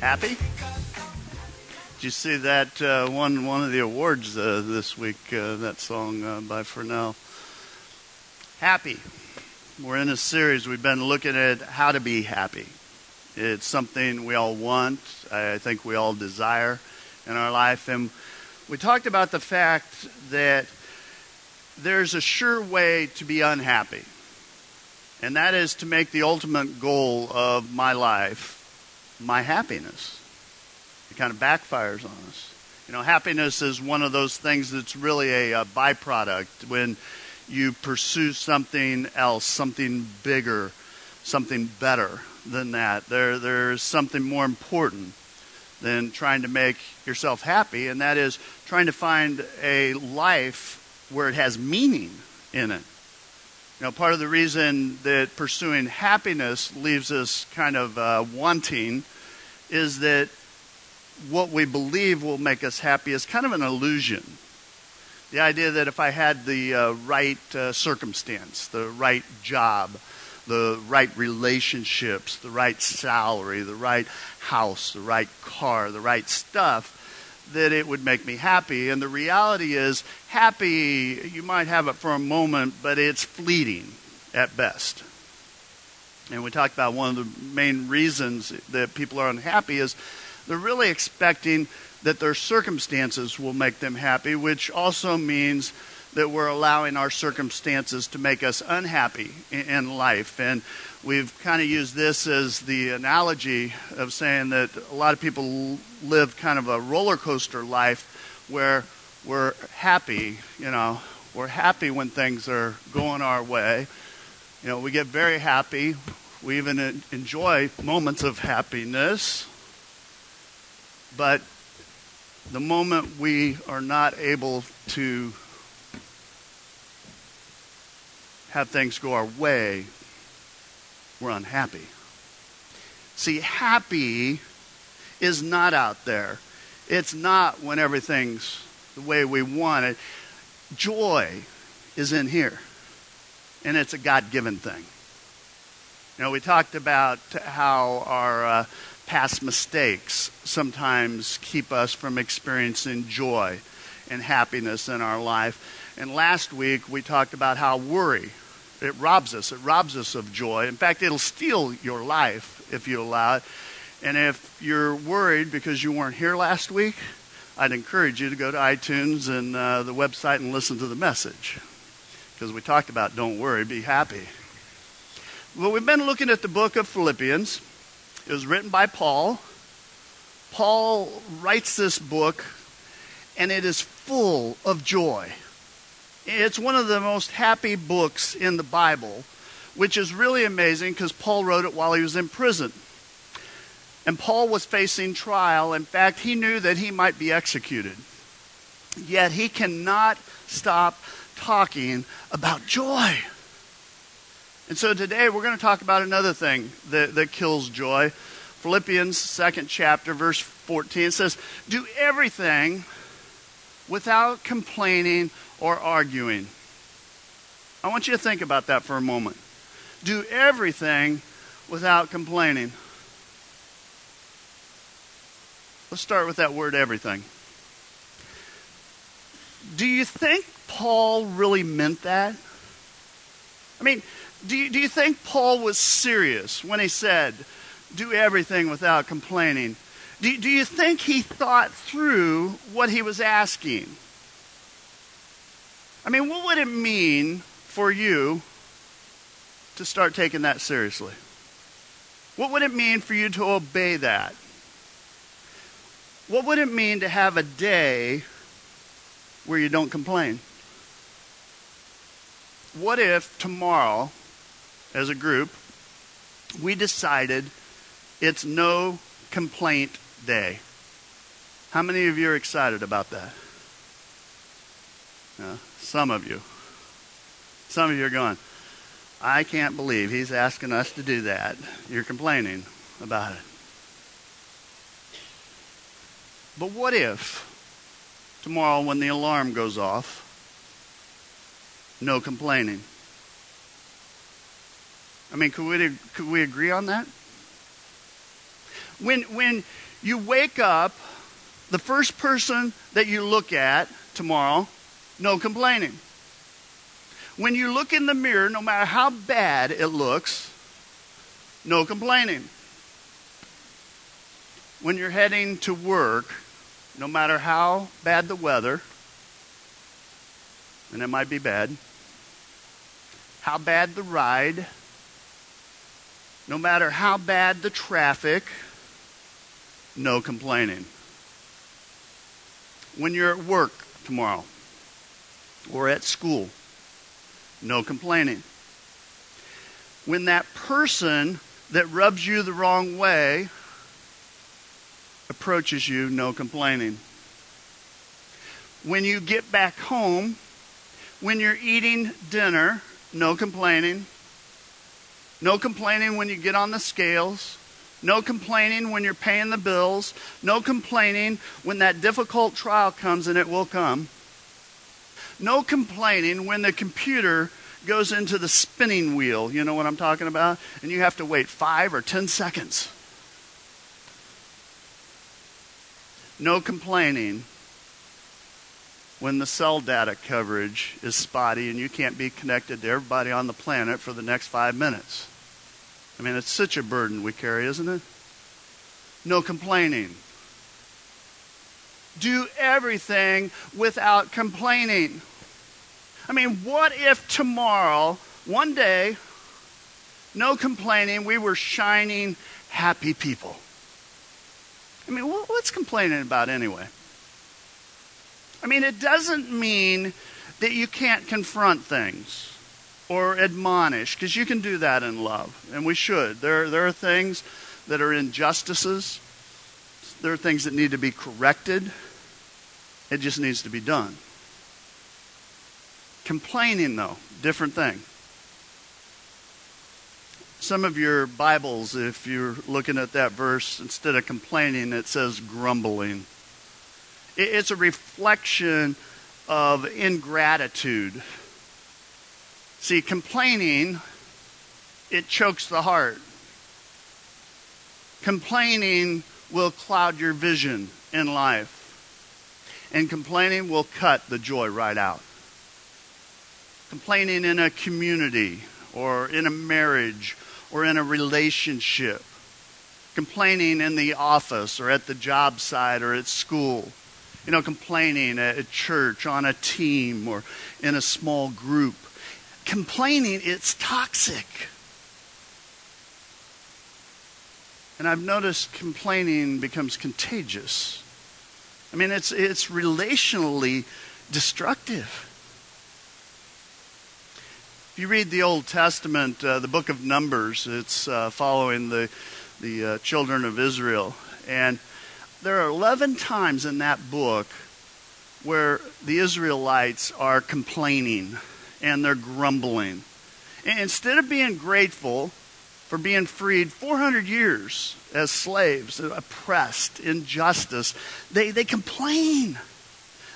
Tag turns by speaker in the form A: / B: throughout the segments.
A: Happy? Did you see that uh, won one of the awards uh, this week? Uh, that song uh, by Pharrell. Happy. We're in a series. We've been looking at how to be happy. It's something we all want. I think we all desire in our life, and we talked about the fact that there's a sure way to be unhappy, and that is to make the ultimate goal of my life my happiness. It kind of backfires on us. You know, happiness is one of those things that's really a, a byproduct when you pursue something else, something bigger, something better than that. There, there's something more important than trying to make yourself happy, and that is trying to find a life where it has meaning in it. You know, part of the reason that pursuing happiness leaves us kind of uh, wanting is that what we believe will make us happy is kind of an illusion. The idea that if I had the uh, right uh, circumstance, the right job, the right relationships, the right salary, the right house, the right car, the right stuff, that it would make me happy. And the reality is, happy, you might have it for a moment, but it's fleeting at best. And we talked about one of the main reasons that people are unhappy is they're really expecting that their circumstances will make them happy, which also means that we're allowing our circumstances to make us unhappy in life. And we've kind of used this as the analogy of saying that a lot of people live kind of a roller coaster life where we're happy, you know, we're happy when things are going our way. You know, we get very happy. We even enjoy moments of happiness. But the moment we are not able to have things go our way, we're unhappy. See, happy is not out there. It's not when everything's the way we want it. Joy is in here, and it's a God given thing. You know, we talked about how our uh, past mistakes sometimes keep us from experiencing joy and happiness in our life. And last week we talked about how worry it robs us. It robs us of joy. In fact, it'll steal your life if you allow it. And if you're worried because you weren't here last week, I'd encourage you to go to iTunes and uh, the website and listen to the message. Because we talked about don't worry, be happy. Well, we've been looking at the book of Philippians. It was written by Paul. Paul writes this book, and it is full of joy. It's one of the most happy books in the Bible, which is really amazing because Paul wrote it while he was in prison. And Paul was facing trial. In fact, he knew that he might be executed. Yet he cannot stop talking about joy. And so today we're going to talk about another thing that, that kills joy. Philippians, second chapter, verse 14 says, Do everything without complaining or arguing. I want you to think about that for a moment. Do everything without complaining. Let's start with that word everything. Do you think Paul really meant that? I mean, do you, do you think Paul was serious when he said, do everything without complaining? Do, do you think he thought through what he was asking? I mean, what would it mean for you to start taking that seriously? What would it mean for you to obey that? What would it mean to have a day where you don't complain? What if tomorrow, as a group, we decided it's no complaint day? How many of you are excited about that? Yeah. Some of you. Some of you are going, I can't believe he's asking us to do that. You're complaining about it. But what if tomorrow when the alarm goes off, no complaining? I mean, could we, could we agree on that? When, when you wake up, the first person that you look at tomorrow, no complaining. When you look in the mirror, no matter how bad it looks, no complaining. When you're heading to work, no matter how bad the weather, and it might be bad, how bad the ride, no matter how bad the traffic, no complaining. When you're at work tomorrow or at school, no complaining. When that person that rubs you the wrong way approaches you, no complaining. When you get back home, when you're eating dinner, no complaining. No complaining when you get on the scales. No complaining when you're paying the bills. No complaining when that difficult trial comes, and it will come. No complaining when the computer goes into the spinning wheel. You know what I'm talking about? And you have to wait five or ten seconds. No complaining when the cell data coverage is spotty and you can't be connected to everybody on the planet for the next five minutes. I mean, it's such a burden we carry, isn't it? No complaining. Do everything without complaining. I mean, what if tomorrow, one day, no complaining, we were shining, happy people? I mean, what's complaining about anyway? I mean, it doesn't mean that you can't confront things or admonish, because you can do that in love, and we should. There, there are things that are injustices, there are things that need to be corrected. It just needs to be done. Complaining, though, different thing. Some of your Bibles, if you're looking at that verse, instead of complaining, it says grumbling. It's a reflection of ingratitude. See, complaining, it chokes the heart. Complaining will cloud your vision in life. And complaining will cut the joy right out. Complaining in a community or in a marriage or in a relationship. Complaining in the office or at the job site or at school you know, complaining at church, on a team, or in a small group. Complaining, it's toxic. And I've noticed complaining becomes contagious. I mean, it's, it's relationally destructive. If you read the Old Testament, uh, the book of Numbers, it's uh, following the, the uh, children of Israel. And there are 11 times in that book where the Israelites are complaining and they're grumbling. And instead of being grateful for being freed 400 years as slaves, oppressed, injustice, they, they complain.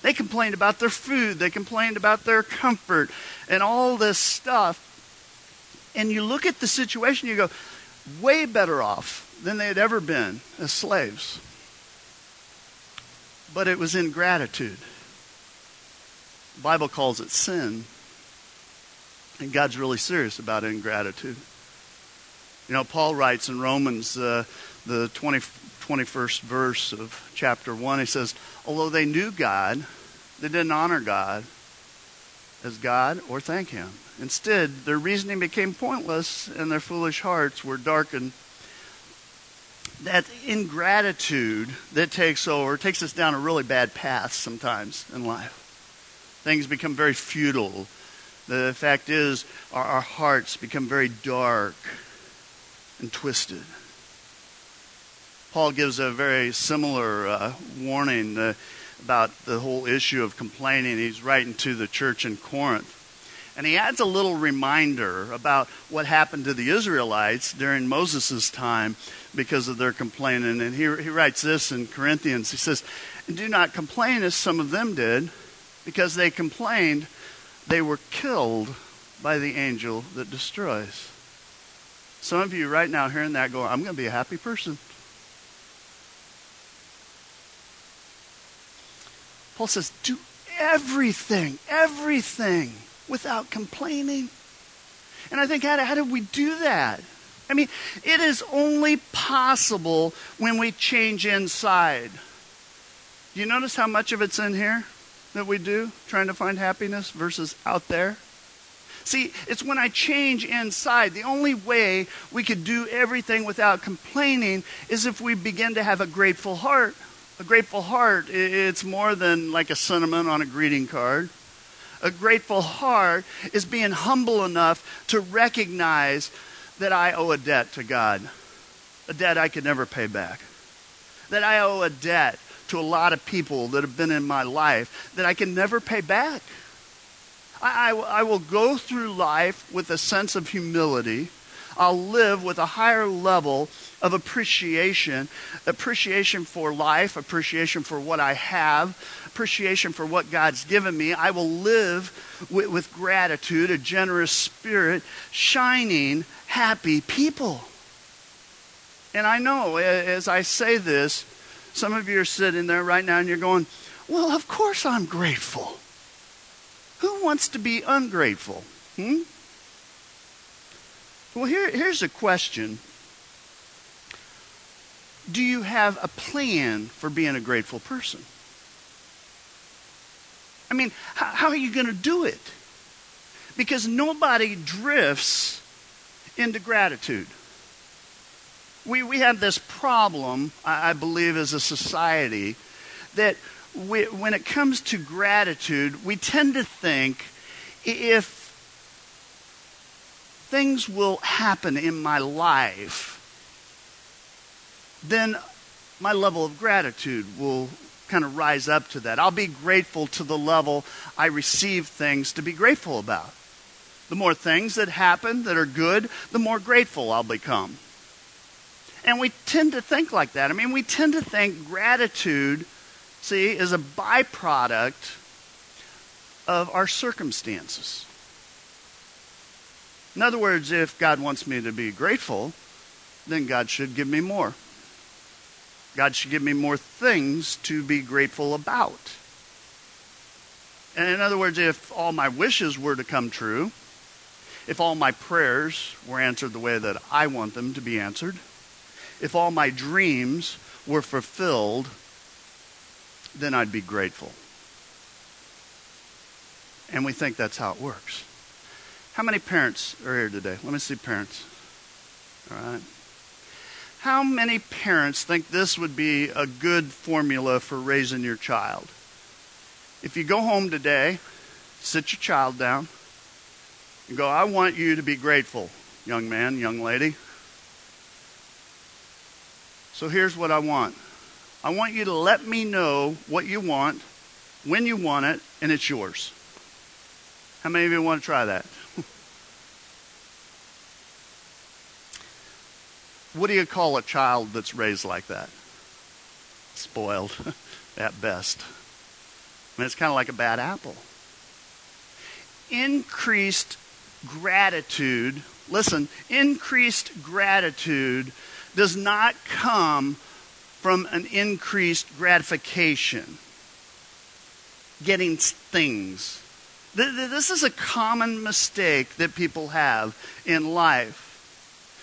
A: They complained about their food, they complained about their comfort, and all this stuff. And you look at the situation, you go, way better off than they had ever been as slaves but it was ingratitude. The Bible calls it sin. And God's really serious about ingratitude. You know, Paul writes in Romans, uh, the 20, 21st verse of chapter 1, he says, Although they knew God, they didn't honor God as God or thank Him. Instead, their reasoning became pointless and their foolish hearts were darkened that ingratitude that takes over takes us down a really bad path sometimes in life. Things become very futile. The fact is, our, our hearts become very dark and twisted. Paul gives a very similar uh, warning uh, about the whole issue of complaining. He's writing to the church in Corinth. And he adds a little reminder about what happened to the Israelites during Moses' time because of their complaining. And he, he writes this in Corinthians. He says, Do not complain as some of them did, because they complained they were killed by the angel that destroys. Some of you right now hearing that go, I'm going to be a happy person. Paul says, Do everything, everything without complaining. And I think, how, how did we do that? I mean, it is only possible when we change inside. Do you notice how much of it's in here that we do, trying to find happiness versus out there? See, it's when I change inside. The only way we could do everything without complaining is if we begin to have a grateful heart. A grateful heart, it's more than like a sentiment on a greeting card. A grateful heart is being humble enough to recognize that I owe a debt to God, a debt I could never pay back. That I owe a debt to a lot of people that have been in my life that I can never pay back. I, I, I will go through life with a sense of humility. I'll live with a higher level of appreciation appreciation for life, appreciation for what I have, appreciation for what God's given me. I will live with, with gratitude, a generous spirit, shining, happy people. And I know as I say this, some of you are sitting there right now and you're going, Well, of course I'm grateful. Who wants to be ungrateful? Hmm? Well, here, here's a question Do you have a plan for being a grateful person? I mean, how, how are you going to do it? Because nobody drifts into gratitude. We, we have this problem, I, I believe, as a society, that we, when it comes to gratitude, we tend to think if things will happen in my life, then my level of gratitude will kind of rise up to that. I'll be grateful to the level I receive things to be grateful about. The more things that happen that are good, the more grateful I'll become. And we tend to think like that. I mean, we tend to think gratitude see, is a byproduct of our circumstances. In other words, if God wants me to be grateful, then God should give me more. God should give me more things to be grateful about. And in other words, if all my wishes were to come true, if all my prayers were answered the way that I want them to be answered, if all my dreams were fulfilled then I'd be grateful. And we think that's how it works. How many parents are here today? Let me see parents. All right. How many parents think this would be a good formula for raising your child? If you go home today, sit your child down, and go, I want you to be grateful, young man, young lady. So here's what I want I want you to let me know what you want, when you want it, and it's yours. How many of you want to try that? what do you call a child that's raised like that? Spoiled, at best. I mean, it's kind of like a bad apple. Increased gratitude, listen, increased gratitude does not come from an increased gratification, getting things. This is a common mistake that people have in life.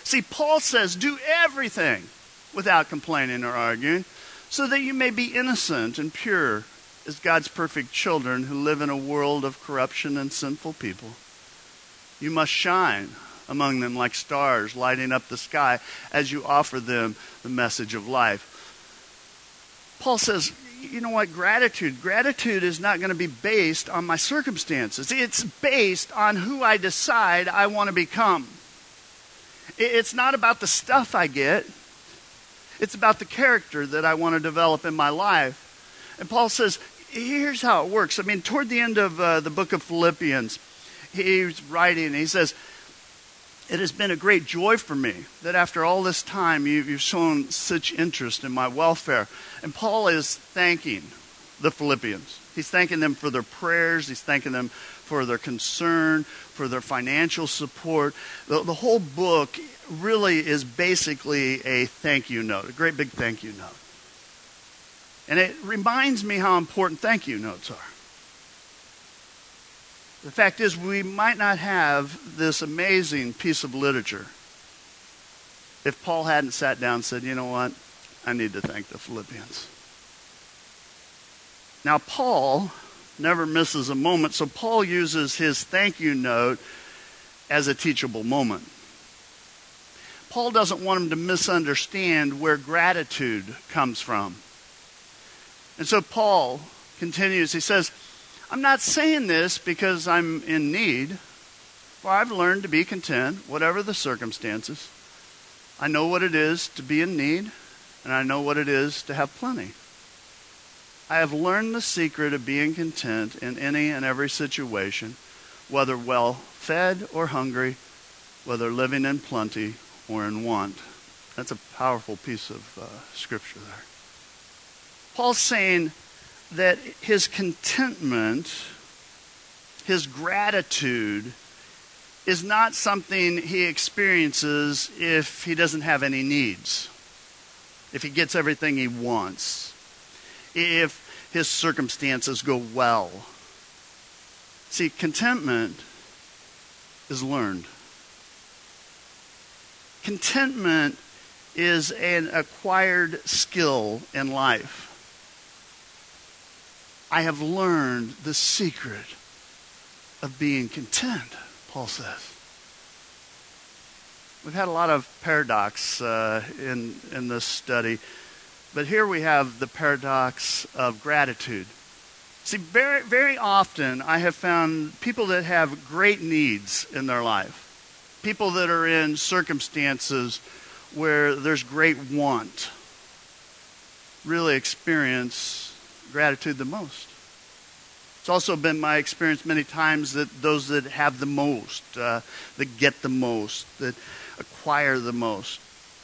A: See, Paul says, do everything without complaining or arguing, so that you may be innocent and pure as God's perfect children who live in a world of corruption and sinful people. You must shine among them like stars lighting up the sky as you offer them the message of life. Paul says, you know what? Gratitude. Gratitude is not going to be based on my circumstances. It's based on who I decide I want to become. It's not about the stuff I get, it's about the character that I want to develop in my life. And Paul says, here's how it works. I mean, toward the end of uh, the book of Philippians, he's writing, he says, it has been a great joy for me that after all this time you, have shown such interest in my welfare. And Paul is thanking the Philippians. He's thanking them for their prayers, he's thanking them for their concern, for their financial support. The, the whole book really is basically a thank you note, a great big thank you note. And it reminds me how important thank you notes are. The fact is, we might not have this amazing piece of literature if Paul hadn't sat down and said, you know what? I need to thank the Philippians. Now, Paul never misses a moment, so Paul uses his thank you note as a teachable moment. Paul doesn't want him to misunderstand where gratitude comes from. And so Paul continues, he says, I'm not saying this because I'm in need, for I've learned to be content, whatever the circumstances. I know what it is to be in need, and I know what it is to have plenty. I have learned the secret of being content in any and every situation, whether well fed or hungry, whether living in plenty or in want. That's a powerful piece of uh, scripture there. Paul's saying that his contentment, his gratitude, is not something he experiences if he doesn't have any needs, if he gets everything he wants, if his circumstances go well. See, contentment is learned. Contentment is an acquired skill in life. I have learned the secret of being content, Paul says. We've had a lot of paradox uh, in, in this study, but here we have the paradox of gratitude. See, very, very often I have found people that have great needs in their life, people that are in circumstances where there's great want, really experience gratitude the most. It's also been my experience many times that those that have the most, uh, that get the most, that acquire the most,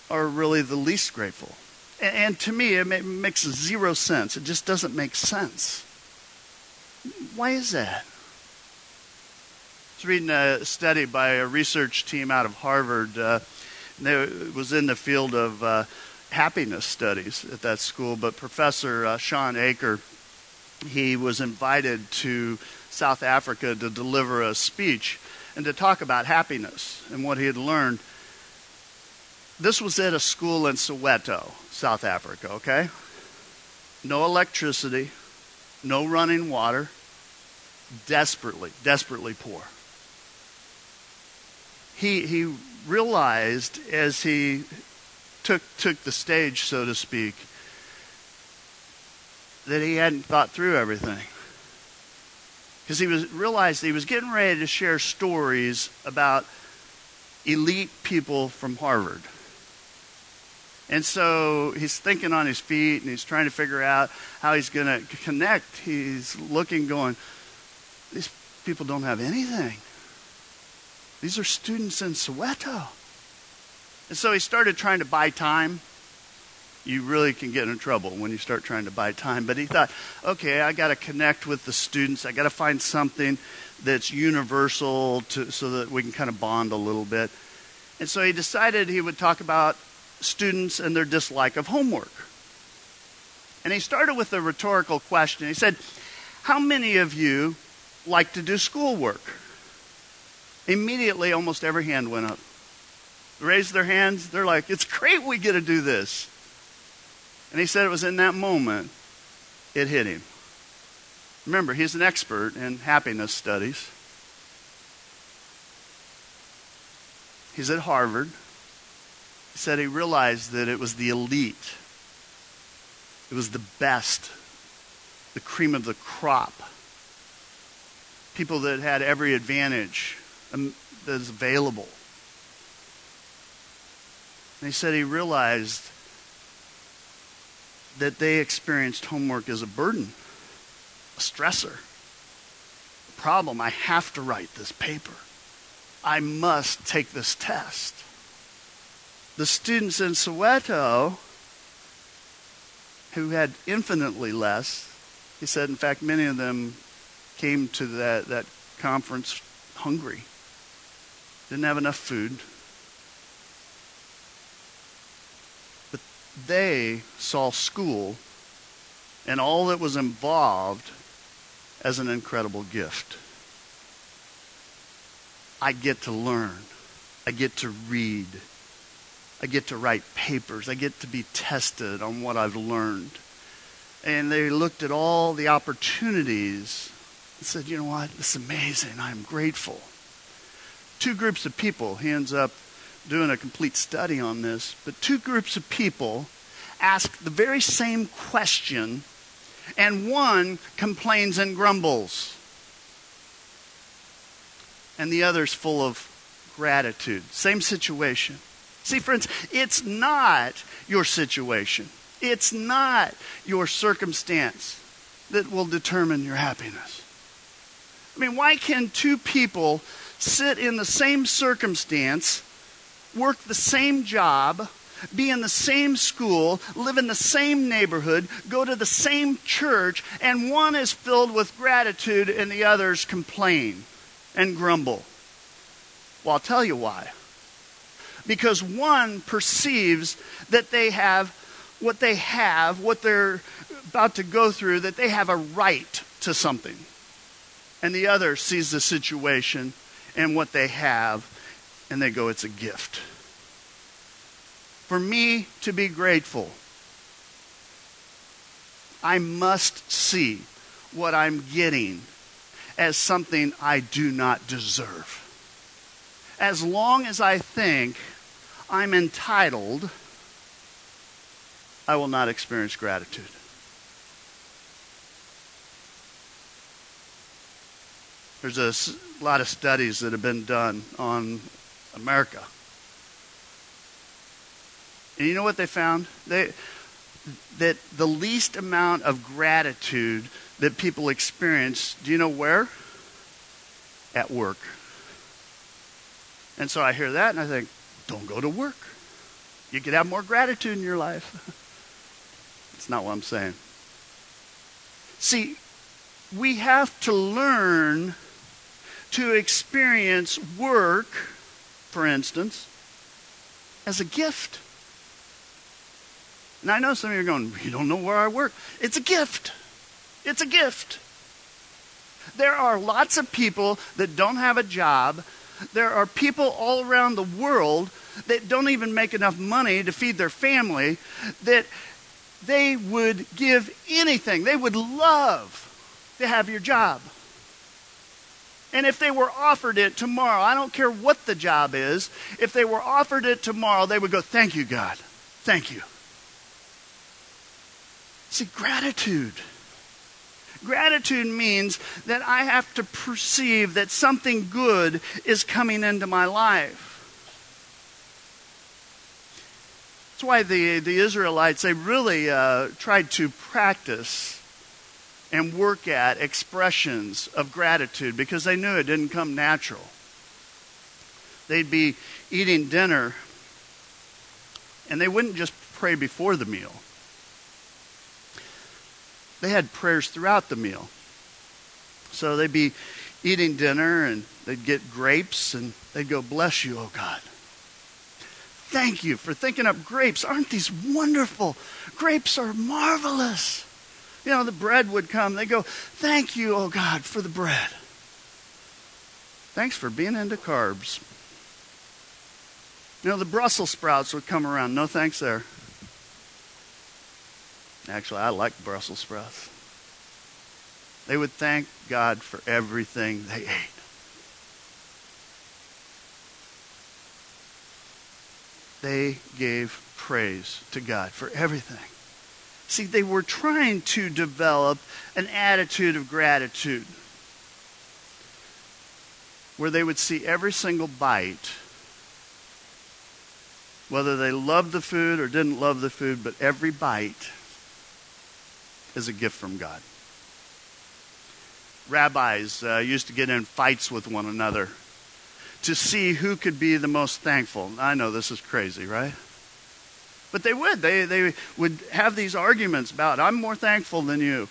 A: are really the least grateful. And, and to me, it makes zero sense. It just doesn't make sense. Why is that? I was reading a study by a research team out of Harvard. Uh, it was in the field of uh, happiness studies at that school, but Professor uh, Shawn Achor, he was invited to South Africa to deliver a speech and to talk about happiness and what he had learned. This was at a school in Soweto, South Africa, okay? No electricity, no running water, desperately, desperately poor. He, he realized as he took, took the stage, so to speak, that he hadn't thought through everything. Because he was realized he was getting ready to share stories about elite people from Harvard. And so he's thinking on his feet and he's trying to figure out how he's going to connect. He's looking, going, these people don't have anything. These are students in Soweto. And so he started trying to buy time. You really can get in trouble when you start trying to buy time. But he thought, okay, I got to connect with the students. I got to find something that's universal to, so that we can kind of bond a little bit. And so he decided he would talk about students and their dislike of homework. And he started with a rhetorical question. He said, How many of you like to do schoolwork? Immediately, almost every hand went up raised their hands. They're like, it's great we get to do this. And he said it was in that moment it hit him. Remember, he's an expert in happiness studies. He's at Harvard. He said he realized that it was the elite, it was the best, the cream of the crop. People that had every advantage um, that is available. And he said he realized that they experienced homework as a burden, a stressor, a problem. I have to write this paper. I must take this test. The students in Soweto, who had infinitely less, he said, in fact, many of them came to that, that conference hungry, didn't have enough food, they saw school and all that was involved as an incredible gift. I get to learn. I get to read. I get to write papers. I get to be tested on what I've learned. And they looked at all the opportunities and said, you know what? This is amazing. I'm grateful. Two groups of people, he ends up doing a complete study on this, but two groups of people ask the very same question, and one complains and grumbles, and the other's full of gratitude. Same situation. See, friends, it's not your situation, it's not your circumstance that will determine your happiness. I mean, why can two people sit in the same circumstance, work the same job, be in the same school, live in the same neighborhood, go to the same church, and one is filled with gratitude and the others complain and grumble? Well, I'll tell you why. Because one perceives that they have what they have, what they're about to go through, that they have a right to something. And the other sees the situation and what they have, and they go, it's a gift. For me to be grateful, I must see what I'm getting as something I do not deserve. As long as I think I'm entitled, I will not experience gratitude. There's a lot of studies that have been done on America. And you know what they found? They, that the least amount of gratitude that people experience, do you know where? At work. And so I hear that and I think, don't go to work. You could have more gratitude in your life. That's not what I'm saying. See, we have to learn to experience work, for instance, as a gift. And I know some of you are going, You don't know where I work. It's a gift. It's a gift. There are lots of people that don't have a job. There are people all around the world that don't even make enough money to feed their family that they would give anything. They would love to have your job. And if they were offered it tomorrow, I don't care what the job is, if they were offered it tomorrow, they would go, Thank you, God. Thank you. See, gratitude. Gratitude means that I have to perceive that something good is coming into my life. That's why the, the Israelites, they really uh, tried to practice and work at expressions of gratitude because they knew it didn't come natural. They'd be eating dinner and they wouldn't just pray before the meal. They had prayers throughout the meal. So they'd be eating dinner and they'd get grapes and they'd go, Bless you, oh God. Thank you for thinking up grapes. Aren't these wonderful? Grapes are marvelous you know, the bread would come. They go, Thank you, oh God, for the bread. Thanks for being into carbs. You know, the Brussels sprouts would come around. No thanks there. Actually, I like Brussels sprouts. They would thank God for everything they ate. They gave praise to God for everything. See, they were trying to develop an attitude of gratitude where they would see every single bite, whether they loved the food or didn't love the food, but every bite is a gift from God. Rabbis uh, used to get in fights with one another to see who could be the most thankful. I know this is crazy, right? But they would. They, they would have these arguments about, I'm more thankful than you.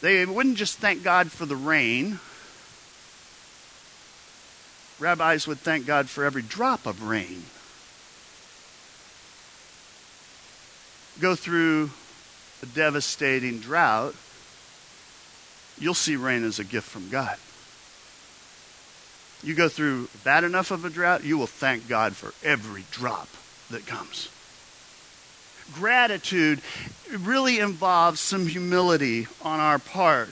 A: They wouldn't just thank God for the rain. Rabbis would thank God for every drop of rain. Go through a devastating drought, you'll see rain as a gift from God. You go through bad enough of a drought, you will thank God for every drop that comes. Gratitude really involves some humility on our part.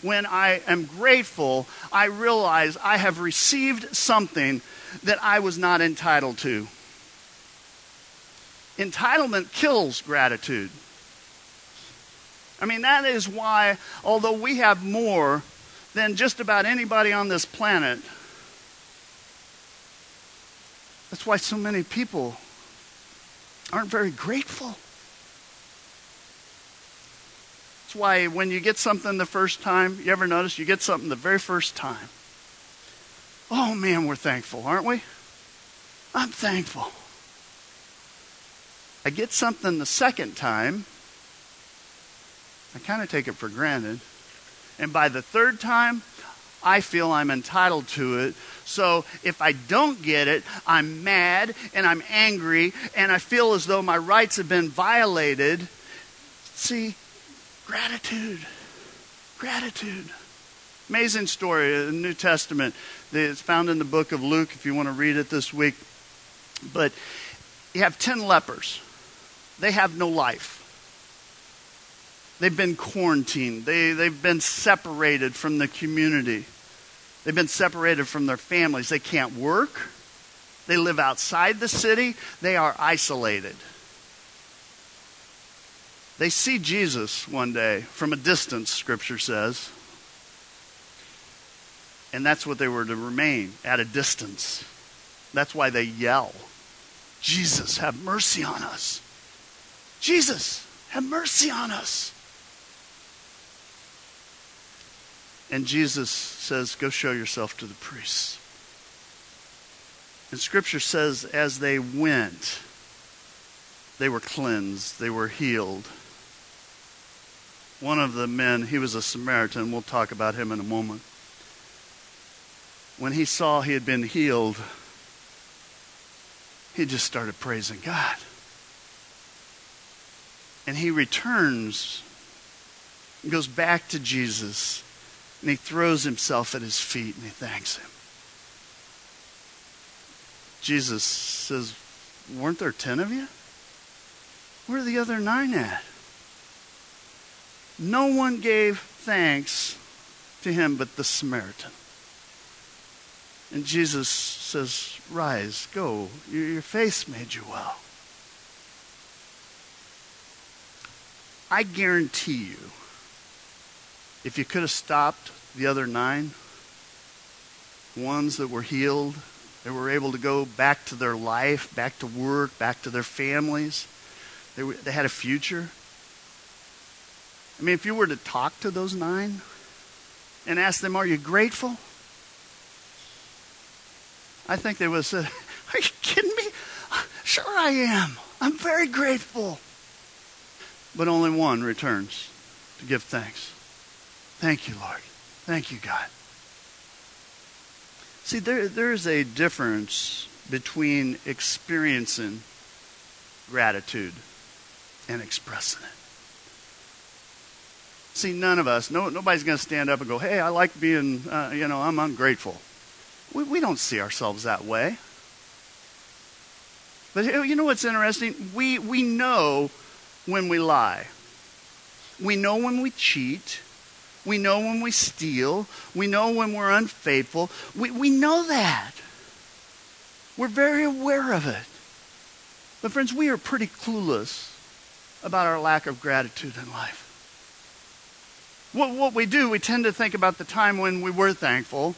A: When I am grateful, I realize I have received something that I was not entitled to. Entitlement kills gratitude. I mean, that is why, although we have more than just about anybody on this planet, that's why so many people aren't very grateful. That's why when you get something the first time, you ever notice you get something the very first time? Oh man, we're thankful, aren't we? I'm thankful. I get something the second time, I kind of take it for granted. And by the third time, I feel I'm entitled to it. So if I don't get it, I'm mad and I'm angry and I feel as though my rights have been violated. See, gratitude. Gratitude. Amazing story in the New Testament. It's found in the book of Luke if you want to read it this week. But you have 10 lepers they have no life. They've been quarantined. They, they've been separated from the community. They've been separated from their families. They can't work. They live outside the city. They are isolated. They see Jesus one day from a distance, Scripture says. And that's what they were to remain, at a distance. That's why they yell, Jesus, have mercy on us. Jesus, have mercy on us. And Jesus says, Go show yourself to the priests. And Scripture says, as they went, they were cleansed, they were healed. One of the men, he was a Samaritan, we'll talk about him in a moment. When he saw he had been healed, he just started praising God. And he returns, goes back to Jesus, and he throws himself at his feet and he thanks him. Jesus says, Weren't there ten of you? Where are the other nine at? No one gave thanks to him but the Samaritan. And Jesus says, Rise, go. Your face made you well. I guarantee you, if you could have stopped the other nine, ones that were healed, that were able to go back to their life, back to work, back to their families, they, were, they had a future. I mean, if you were to talk to those nine and ask them, Are you grateful? I think they would have said, Are you kidding me? Sure, I am. I'm very grateful but only one returns to give thanks. Thank you, Lord. Thank you, God. See, there, there's a difference between experiencing gratitude and expressing it. See, none of us, no, nobody's going to stand up and go, hey, I like being, uh, you know, I'm ungrateful. We, we don't see ourselves that way. But you know what's interesting? We, we know when we lie. We know when we cheat. We know when we steal. We know when we're unfaithful. We, we know that. We're very aware of it. But, friends, we are pretty clueless about our lack of gratitude in life. What, what we do, we tend to think about the time when we were thankful.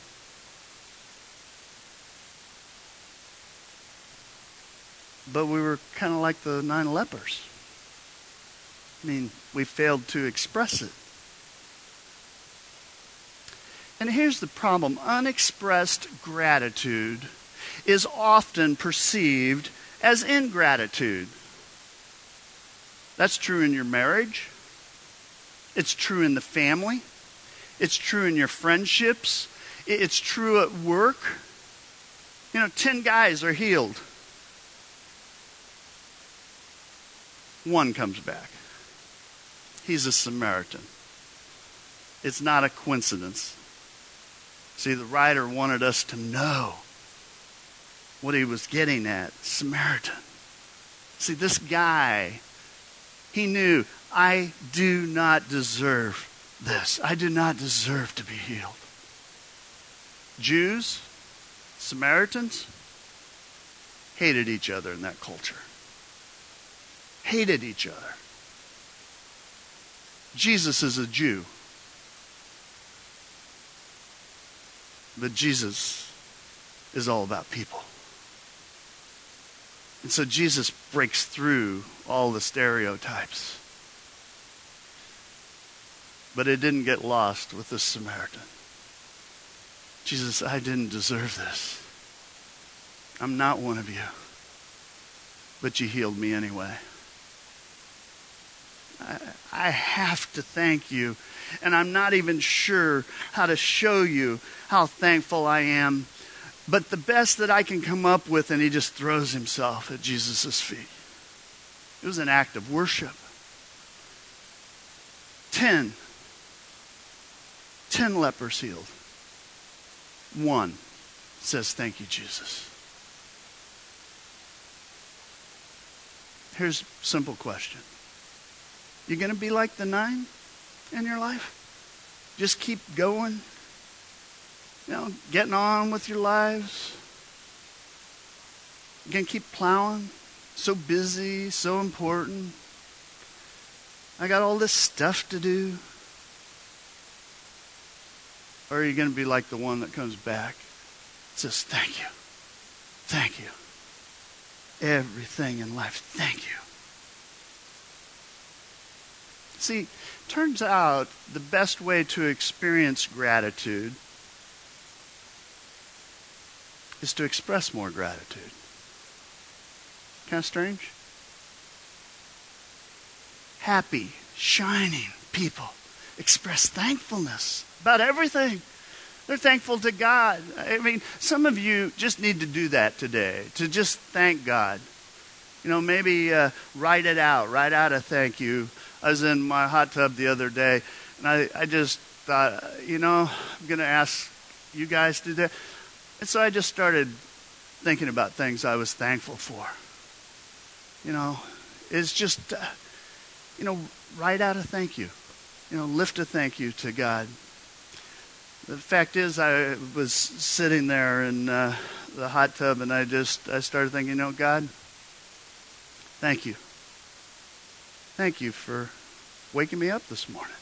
A: But we were kind of like the nine lepers. I mean, we failed to express it. And here's the problem unexpressed gratitude is often perceived as ingratitude. That's true in your marriage, it's true in the family, it's true in your friendships, it's true at work. You know, 10 guys are healed, one comes back. He's a Samaritan. It's not a coincidence. See, the writer wanted us to know what he was getting at Samaritan. See, this guy, he knew, I do not deserve this. I do not deserve to be healed. Jews, Samaritans, hated each other in that culture. Hated each other. Jesus is a Jew. But Jesus is all about people. And so Jesus breaks through all the stereotypes. But it didn't get lost with the Samaritan. Jesus, I didn't deserve this. I'm not one of you. But you healed me anyway. I, I have to thank you. And I'm not even sure how to show you how thankful I am. But the best that I can come up with, and he just throws himself at Jesus' feet. It was an act of worship. Ten. Ten lepers healed. One says, Thank you, Jesus. Here's a simple question. You going to be like the nine in your life? Just keep going? You know, getting on with your lives? You going to keep plowing? So busy, so important. I got all this stuff to do. Or are you going to be like the one that comes back? Says, Thank you. Thank you. Everything in life, thank you. See, turns out the best way to experience gratitude is to express more gratitude. Kind of strange? Happy, shining people express thankfulness about everything. They're thankful to God. I mean, some of you just need to do that today, to just thank God. You know, maybe uh, write it out, write out a thank you. I was in my hot tub the other day, and I, I just thought, you know, I'm going to ask you guys to do that. And so I just started thinking about things I was thankful for. You know, it's just, uh, you know, write out a thank you. You know, lift a thank you to God the fact is, I was sitting there in uh, the hot tub, and I just I started thinking, you know, God, thank you, thank you for waking me up this morning.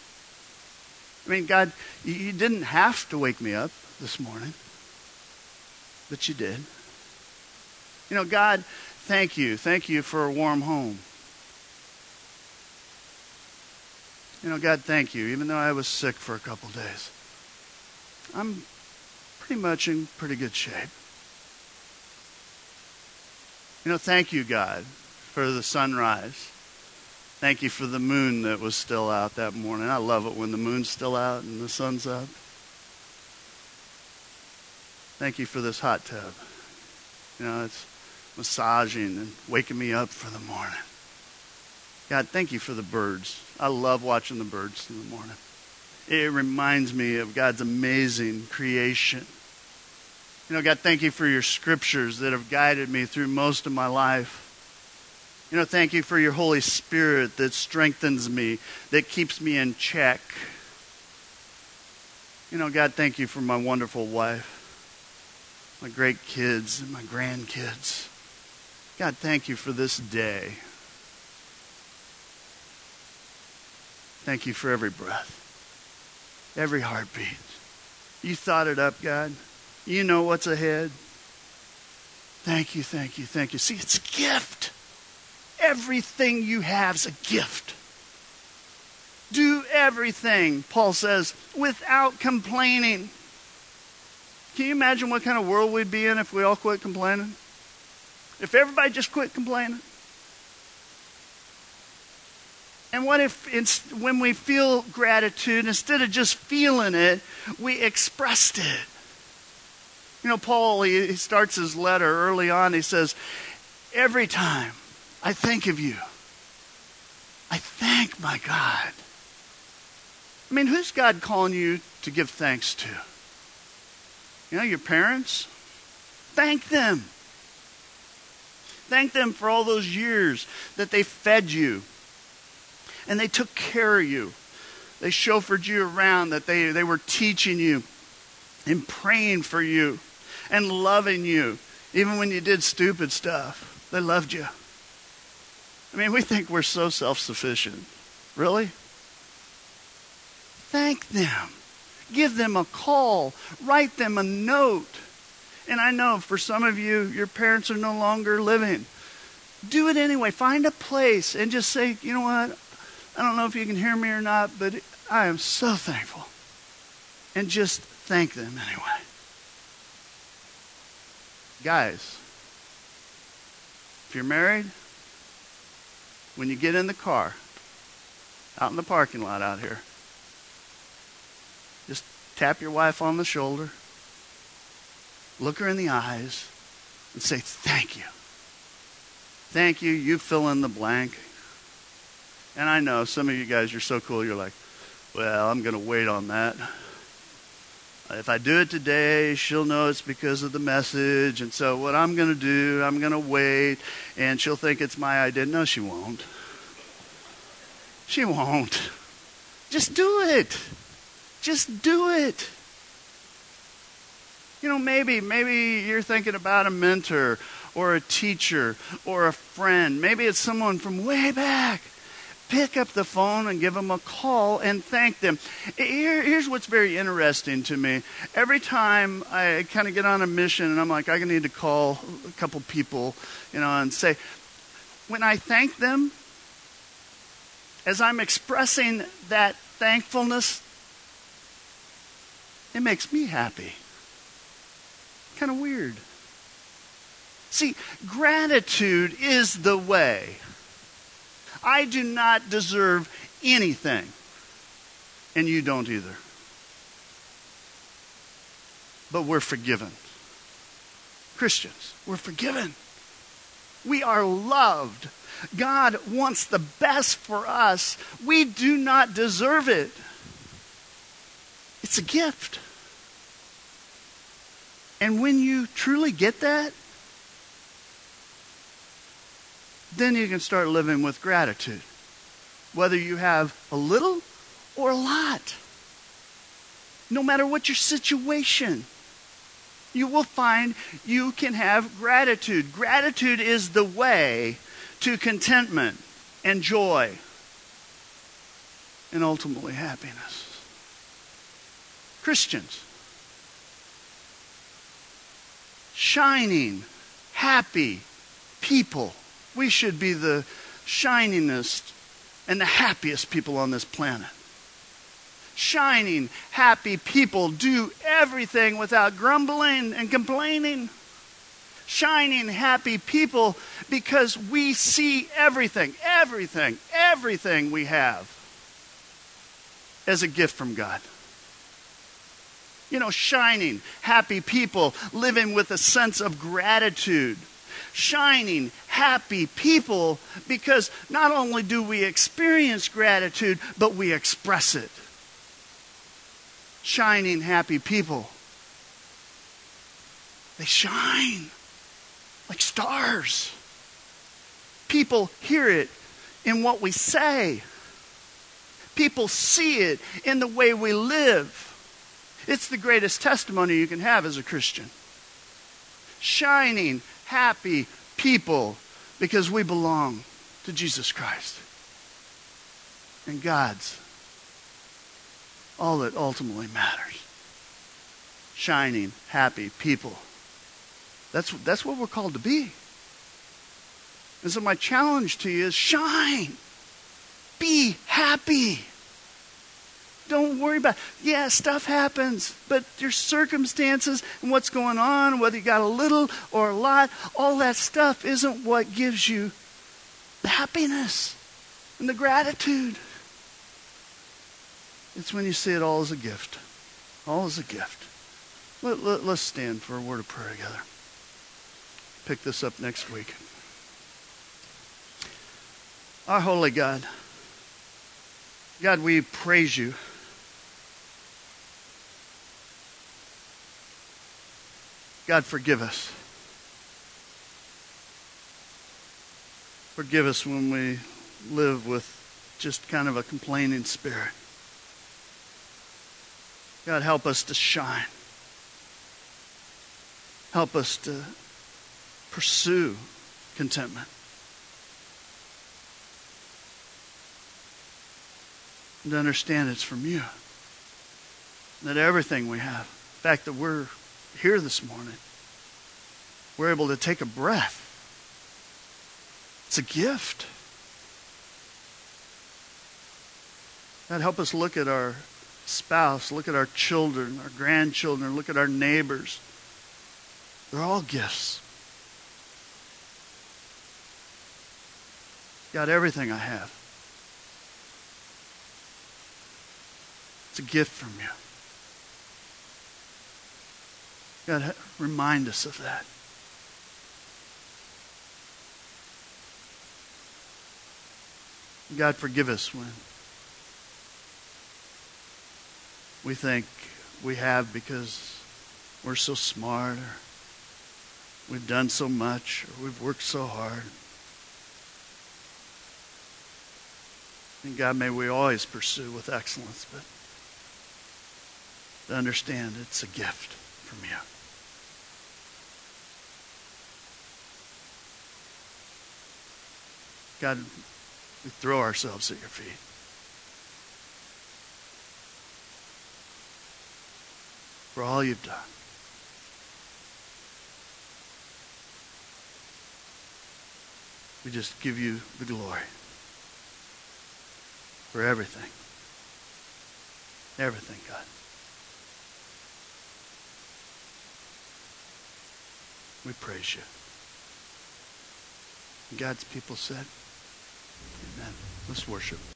A: I mean, God, you didn't have to wake me up this morning, but you did. You know, God, thank you, thank you for a warm home. You know, God, thank you, even though I was sick for a couple days. I'm pretty much in pretty good shape. You know, thank you, God, for the sunrise. Thank you for the moon that was still out that morning. I love it when the moon's still out and the sun's up. Thank you for this hot tub. You know, it's massaging and waking me up for the morning. God, thank you for the birds. I love watching the birds in the morning it reminds me of God's amazing creation. You know, God, thank you for your scriptures that have guided me through most of my life. You know, thank you for your Holy Spirit that strengthens me, that keeps me in check. You know, God, thank you for my wonderful wife, my great kids, and my grandkids. God, thank you for this day. Thank you for every breath every heartbeat. You thought it up, God. You know what's ahead. Thank you, thank you, thank you. See, it's a gift. Everything you have is a gift. Do everything, Paul says, without complaining. Can you imagine what kind of world we'd be in if we all quit complaining? If everybody just quit complaining? And what if when we feel gratitude, instead of just feeling it, we expressed it? You know, Paul, he, he starts his letter early on. He says, Every time I think of you, I thank my God I mean, who's God calling you to give thanks to? You know, your parents? Thank them. Thank them for all those years that they fed you and they took care of you. They chauffeured you around, that they, they were teaching you and praying for you and loving you, even when you did stupid stuff. They loved you. I mean, we think we're so self sufficient. Really? Thank them. Give them a call. Write them a note. And I know for some of you, your parents are no longer living. Do it anyway. Find a place and just say, you know what? I don't know if you can hear me or not, but I am so thankful. And just thank them anyway. Guys, if you're married, when you get in the car, out in the parking lot out here, just tap your wife on the shoulder, look her in the eyes, and say, Thank you. Thank you. You fill in the blank. And I know some of you guys, you're so cool, you're like, Well, I'm going to wait on that. If I do it today, she'll know it's because of the message. And so, what I'm going to do, I'm going to wait, and she'll think it's my idea. No, she won't. She won't. Just do it. Just do it. You know, maybe, maybe you're thinking about a mentor or a teacher or a friend. Maybe it's someone from way back. Pick up the phone and give them a call and thank them. Here, here's what's very interesting to me. Every time I kind of get on a mission and I'm like, I need to call a couple people, you know, and say, when I thank them, as I'm expressing that thankfulness, it makes me happy. Kind of weird. See, gratitude is the way. I do not deserve anything, and you don't either. But we're forgiven. Christians, we're forgiven. We are loved. God wants the best for us. We do not deserve it. It's a gift. And when you truly get that, then you can start living with gratitude. Whether you have a little or a lot. No matter what your situation, you will find you can have gratitude. Gratitude is the way to contentment and joy and ultimately happiness. Christians, shining, happy people. We should be the shiningest and the happiest people on this planet. Shining, happy people do everything without grumbling and complaining shining, happy people because we see everything, everything, everything we have as a gift from God. You know, shining, happy people living with a sense of gratitude. Shining, happy people because not only do we experience gratitude, but we express it. Shining, happy people. They shine like stars. People hear it in what we say, people see it in the way we live. It's the greatest testimony you can have as a Christian. Shining, happy people because we belong to Jesus Christ. And God's all that ultimately matters. Shining, happy people. That's, that's what we're called to be. And so, my challenge to you is shine. Be happy. Don't worry about, yeah, stuff happens, but your circumstances and what's going on, whether you got a little or a lot, all that stuff isn't what gives you the happiness and the gratitude. It's when you see it all as a gift. All as a gift. Let, let, let's stand for a word of prayer together pick this up next week. Our holy God, God, we praise you God, forgive us. Forgive us when we live with just kind of a complaining spirit. God, help us to shine. Help us to pursue contentment. And to understand it's from you. That everything we have, the fact that we're here this morning, we're able to take a breath. It's a gift. God, help us look at our spouse, look at our children, our grandchildren, look at our neighbors. They're all gifts. God, everything I have. It's a gift from you. God, remind us of that. God, forgive us when we think we have because we're so smart or we've done so much or we've worked so hard. And God, may we always pursue with excellence, but to understand it's a gift from you. God, we throw ourselves at your feet. For all you've done. We just give you the glory for everything. Everything, God. We praise you. God's people said, Amen. Let's worship.